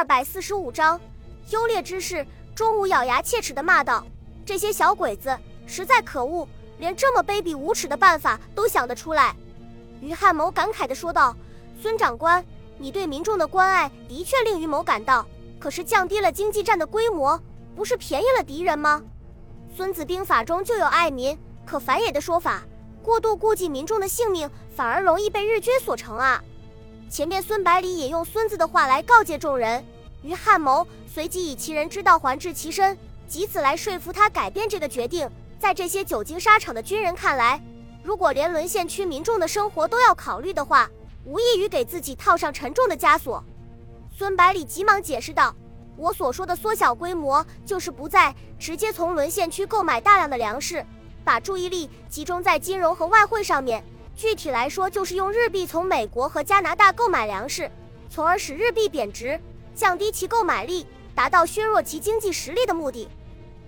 二百四十五章，优劣之势。钟武咬牙切齿地骂道：“这些小鬼子实在可恶，连这么卑鄙无耻的办法都想得出来。”于汉谋感慨地说道：“孙长官，你对民众的关爱的确令于某感到，可是降低了经济战的规模，不是便宜了敌人吗？《孙子兵法》中就有爱民可反也的说法，过度顾及民众的性命，反而容易被日军所成啊。”前面孙百里也用孙子的话来告诫众人。于汉谋随即以其人之道还治其身，以此来说服他改变这个决定。在这些久经沙场的军人看来，如果连沦陷区民众的生活都要考虑的话，无异于给自己套上沉重的枷锁。孙百里急忙解释道：“我所说的缩小规模，就是不再直接从沦陷区购买大量的粮食，把注意力集中在金融和外汇上面。具体来说，就是用日币从美国和加拿大购买粮食，从而使日币贬值。”降低其购买力，达到削弱其经济实力的目的。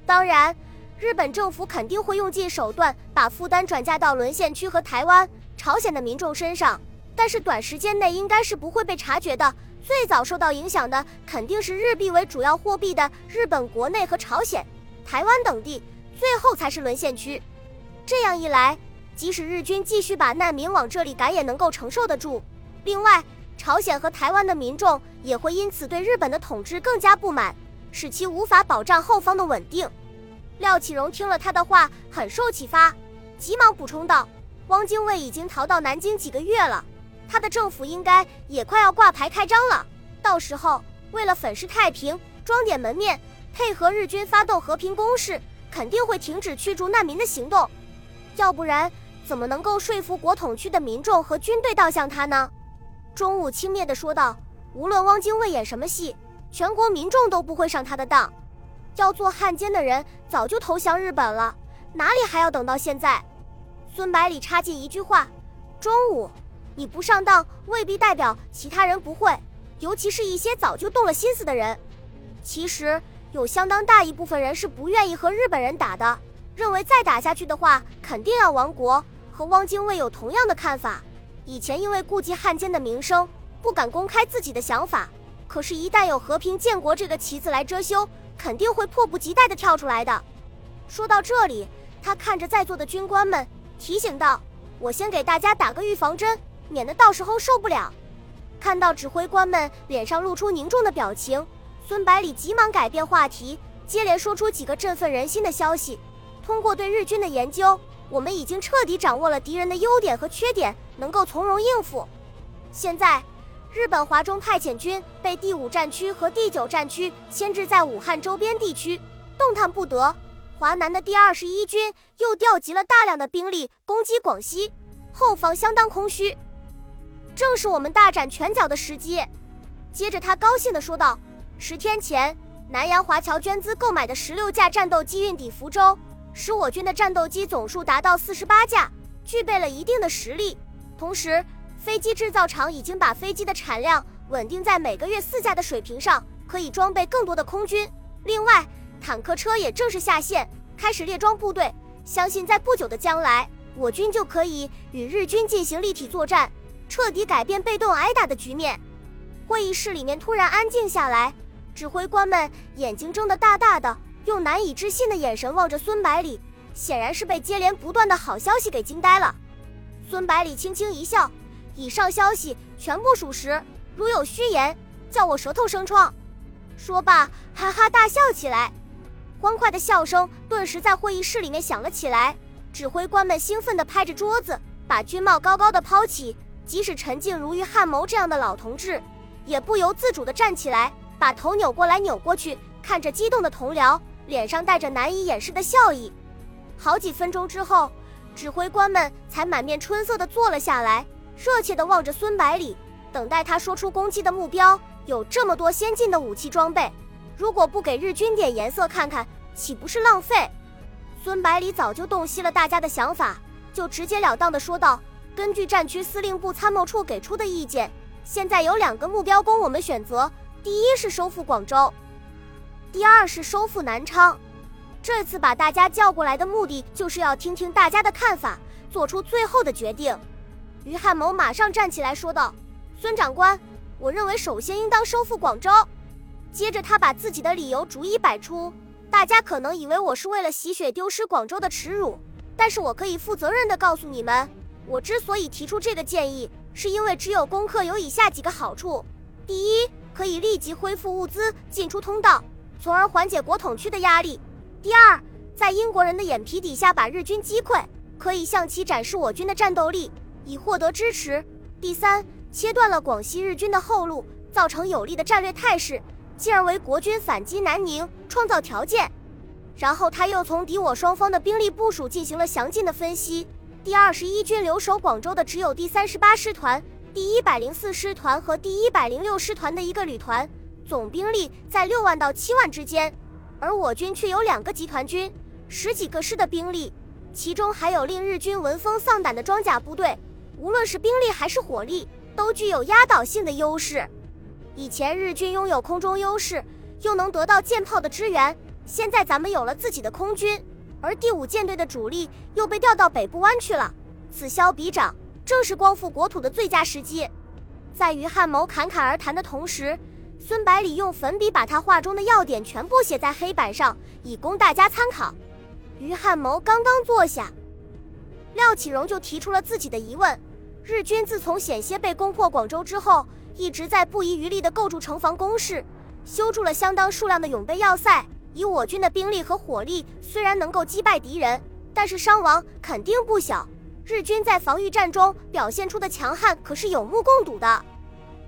当然，日本政府肯定会用尽手段把负担转嫁到沦陷区和台湾、朝鲜的民众身上，但是短时间内应该是不会被察觉的。最早受到影响的肯定是日币为主要货币的日本国内和朝鲜、台湾等地，最后才是沦陷区。这样一来，即使日军继续把难民往这里赶，也能够承受得住。另外，朝鲜和台湾的民众也会因此对日本的统治更加不满，使其无法保障后方的稳定。廖启荣听了他的话，很受启发，急忙补充道：“汪精卫已经逃到南京几个月了，他的政府应该也快要挂牌开张了。到时候，为了粉饰太平、装点门面，配合日军发动和平攻势，肯定会停止驱逐难民的行动。要不然，怎么能够说服国统区的民众和军队倒向他呢？”中午轻蔑地说道：“无论汪精卫演什么戏，全国民众都不会上他的当。要做汉奸的人早就投降日本了，哪里还要等到现在？”孙百里插进一句话：“中午，你不上当，未必代表其他人不会，尤其是一些早就动了心思的人。其实有相当大一部分人是不愿意和日本人打的，认为再打下去的话肯定要亡国，和汪精卫有同样的看法。”以前因为顾及汉奸的名声，不敢公开自己的想法。可是，一旦有和平建国这个旗子来遮羞，肯定会迫不及待地跳出来的。说到这里，他看着在座的军官们，提醒道：“我先给大家打个预防针，免得到时候受不了。”看到指挥官们脸上露出凝重的表情，孙百里急忙改变话题，接连说出几个振奋人心的消息。通过对日军的研究。我们已经彻底掌握了敌人的优点和缺点，能够从容应付。现在，日本华中派遣军被第五战区和第九战区牵制在武汉周边地区，动弹不得。华南的第二十一军又调集了大量的兵力攻击广西，后方相当空虚，正是我们大展拳脚的时机。接着，他高兴地说道：“十天前，南洋华侨捐资购买的十六架战斗机运抵福州。”使我军的战斗机总数达到四十八架，具备了一定的实力。同时，飞机制造厂已经把飞机的产量稳定在每个月四架的水平上，可以装备更多的空军。另外，坦克车也正式下线，开始列装部队。相信在不久的将来，我军就可以与日军进行立体作战，彻底改变被动挨打的局面。会议室里面突然安静下来，指挥官们眼睛睁得大大的。用难以置信的眼神望着孙百里，显然是被接连不断的好消息给惊呆了。孙百里轻轻一笑：“以上消息全部属实，如有虚言，叫我舌头生疮。”说罢，哈哈大笑起来。欢快的笑声顿时在会议室里面响了起来。指挥官们兴奋地拍着桌子，把军帽高高的抛起。即使陈静如与汉谋这样的老同志，也不由自主地站起来，把头扭过来扭过去，看着激动的同僚。脸上带着难以掩饰的笑意，好几分钟之后，指挥官们才满面春色地坐了下来，热切地望着孙百里，等待他说出攻击的目标。有这么多先进的武器装备，如果不给日军点颜色看看，岂不是浪费？孙百里早就洞悉了大家的想法，就直截了当地说道：“根据战区司令部参谋处给出的意见，现在有两个目标供我们选择，第一是收复广州。”第二是收复南昌，这次把大家叫过来的目的就是要听听大家的看法，做出最后的决定。于汉谋马上站起来说道：“孙长官，我认为首先应当收复广州。”接着他把自己的理由逐一摆出。大家可能以为我是为了洗雪丢失广州的耻辱，但是我可以负责任的告诉你们，我之所以提出这个建议，是因为只有攻克有以下几个好处：第一，可以立即恢复物资进出通道，从而缓解国统区的压力；第二，在英国人的眼皮底下把日军击溃，可以向其展示我军的战斗力，以获得支持；第三，切断了广西日军的后路，造成有利的战略态势。进而为国军反击南宁创造条件，然后他又从敌我双方的兵力部署进行了详尽的分析。第二十一军留守广州的只有第三十八师团、第一百零四师团和第一百零六师团的一个旅团，总兵力在六万到七万之间，而我军却有两个集团军、十几个师的兵力，其中还有令日军闻风丧胆的装甲部队，无论是兵力还是火力，都具有压倒性的优势。以前日军拥有空中优势，又能得到舰炮的支援。现在咱们有了自己的空军，而第五舰队的主力又被调到北部湾去了，此消彼长，正是光复国土的最佳时机。在于汉谋侃侃而谈的同时，孙百里用粉笔把他话中的要点全部写在黑板上，以供大家参考。于汉谋刚刚坐下，廖启荣就提出了自己的疑问：日军自从险些被攻破广州之后。一直在不遗余力地构筑城防工事，修筑了相当数量的永备要塞。以我军的兵力和火力，虽然能够击败敌人，但是伤亡肯定不小。日军在防御战中表现出的强悍，可是有目共睹的。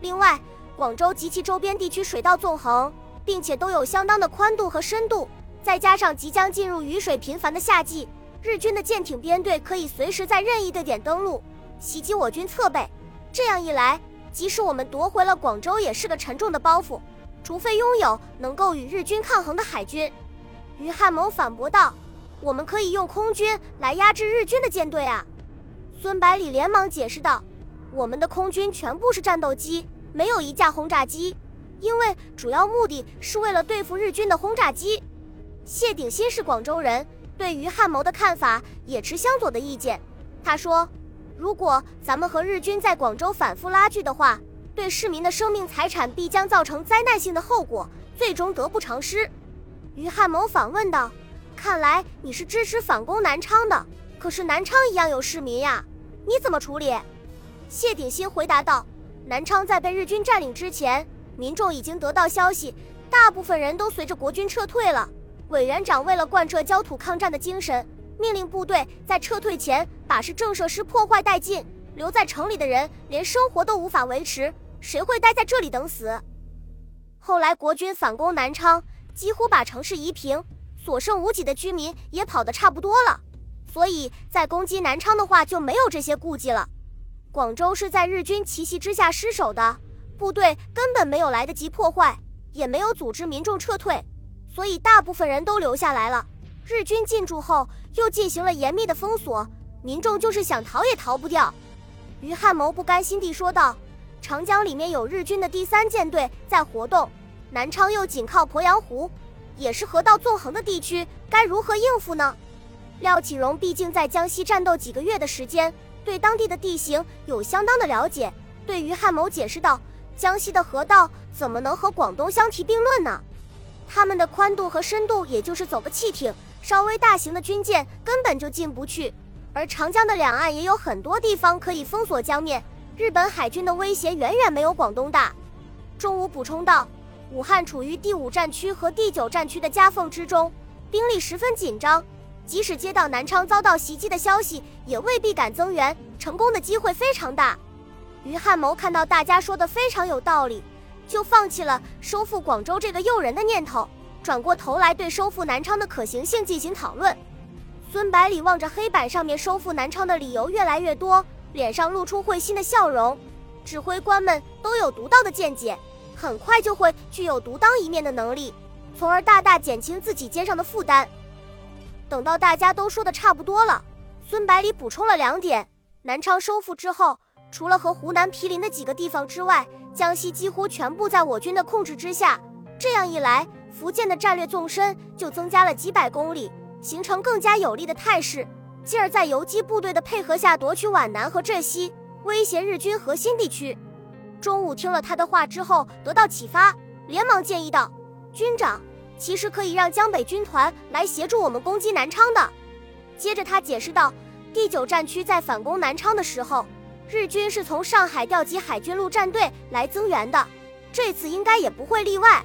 另外，广州及其周边地区水道纵横，并且都有相当的宽度和深度，再加上即将进入雨水频繁的夏季，日军的舰艇编队可以随时在任意地点登陆，袭击我军侧背。这样一来，即使我们夺回了广州，也是个沉重的包袱。除非拥有能够与日军抗衡的海军，于汉谋反驳道：“我们可以用空军来压制日军的舰队啊！”孙百里连忙解释道：“我们的空军全部是战斗机，没有一架轰炸机，因为主要目的是为了对付日军的轰炸机。”谢鼎新是广州人，对于汉谋的看法也持相左的意见。他说。如果咱们和日军在广州反复拉锯的话，对市民的生命财产必将造成灾难性的后果，最终得不偿失。于汉谋反问道：“看来你是支持反攻南昌的，可是南昌一样有市民呀，你怎么处理？”谢鼎新回答道：“南昌在被日军占领之前，民众已经得到消息，大部分人都随着国军撤退了。委员长为了贯彻焦土抗战的精神。”命令部队在撤退前把市政设施破坏殆尽，留在城里的人连生活都无法维持，谁会待在这里等死？后来国军反攻南昌，几乎把城市夷平，所剩无几的居民也跑得差不多了，所以在攻击南昌的话就没有这些顾忌了。广州是在日军奇袭之下失守的，部队根本没有来得及破坏，也没有组织民众撤退，所以大部分人都留下来了。日军进驻后，又进行了严密的封锁，民众就是想逃也逃不掉。于汉谋不甘心地说道：“长江里面有日军的第三舰队在活动，南昌又紧靠鄱阳湖，也是河道纵横的地区，该如何应付呢？”廖启荣毕竟在江西战斗几个月的时间，对当地的地形有相当的了解，对于汉谋解释道：“江西的河道怎么能和广东相提并论呢？他们的宽度和深度，也就是走个汽艇。”稍微大型的军舰根本就进不去，而长江的两岸也有很多地方可以封锁江面，日本海军的威胁远远没有广东大。中午补充道：“武汉处于第五战区和第九战区的夹缝之中，兵力十分紧张，即使接到南昌遭到袭击的消息，也未必敢增援，成功的机会非常大。”于汉谋看到大家说的非常有道理，就放弃了收复广州这个诱人的念头。转过头来对收复南昌的可行性进行讨论。孙百里望着黑板上面收复南昌的理由越来越多，脸上露出会心的笑容。指挥官们都有独到的见解，很快就会具有独当一面的能力，从而大大减轻自己肩上的负担。等到大家都说的差不多了，孙百里补充了两点：南昌收复之后，除了和湖南毗邻的几个地方之外，江西几乎全部在我军的控制之下。这样一来，福建的战略纵深就增加了几百公里，形成更加有利的态势，进而，在游击部队的配合下夺取皖南和浙西，威胁日军核心地区。中午听了他的话之后，得到启发，连忙建议道：“军长，其实可以让江北军团来协助我们攻击南昌的。”接着他解释道：“第九战区在反攻南昌的时候，日军是从上海调集海军陆战队来增援的，这次应该也不会例外。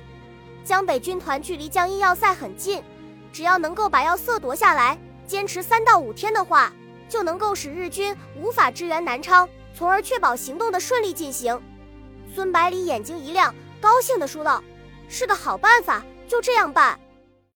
江北军团距离江阴要塞很近，只要能够把要塞夺下来，坚持三到五天的话，就能够使日军无法支援南昌，从而确保行动的顺利进行。”孙百里眼睛一亮，高兴地说道：“是个好办法，就这样办。”